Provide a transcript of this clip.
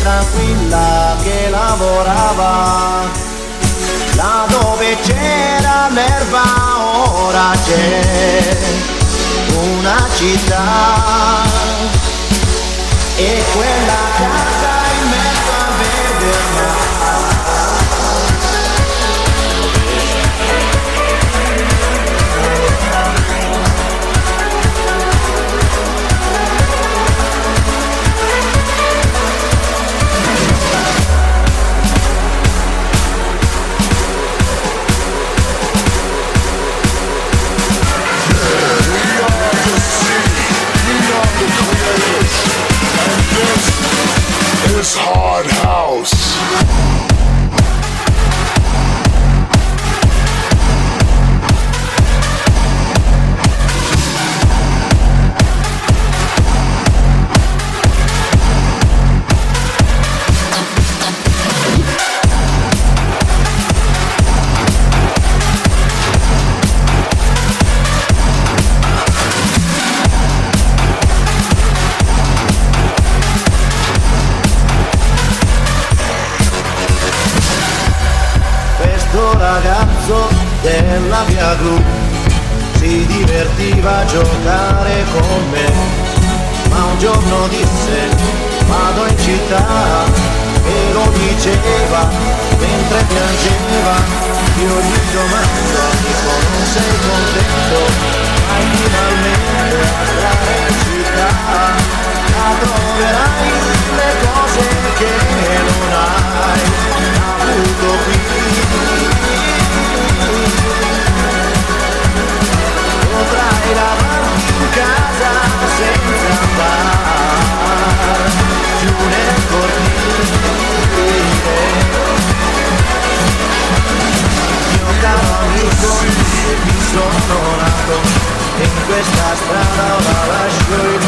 tranquilla che lavorava. Là dove c'era l'erba ora c'è una città e quella della via Gru. Si divertiva a giocare con me, ma un giorno disse vado in città e lo diceva mentre piangeva. Io gli domando, dico non sei contento, vai finalmente a in città, a in questa strada ora lascio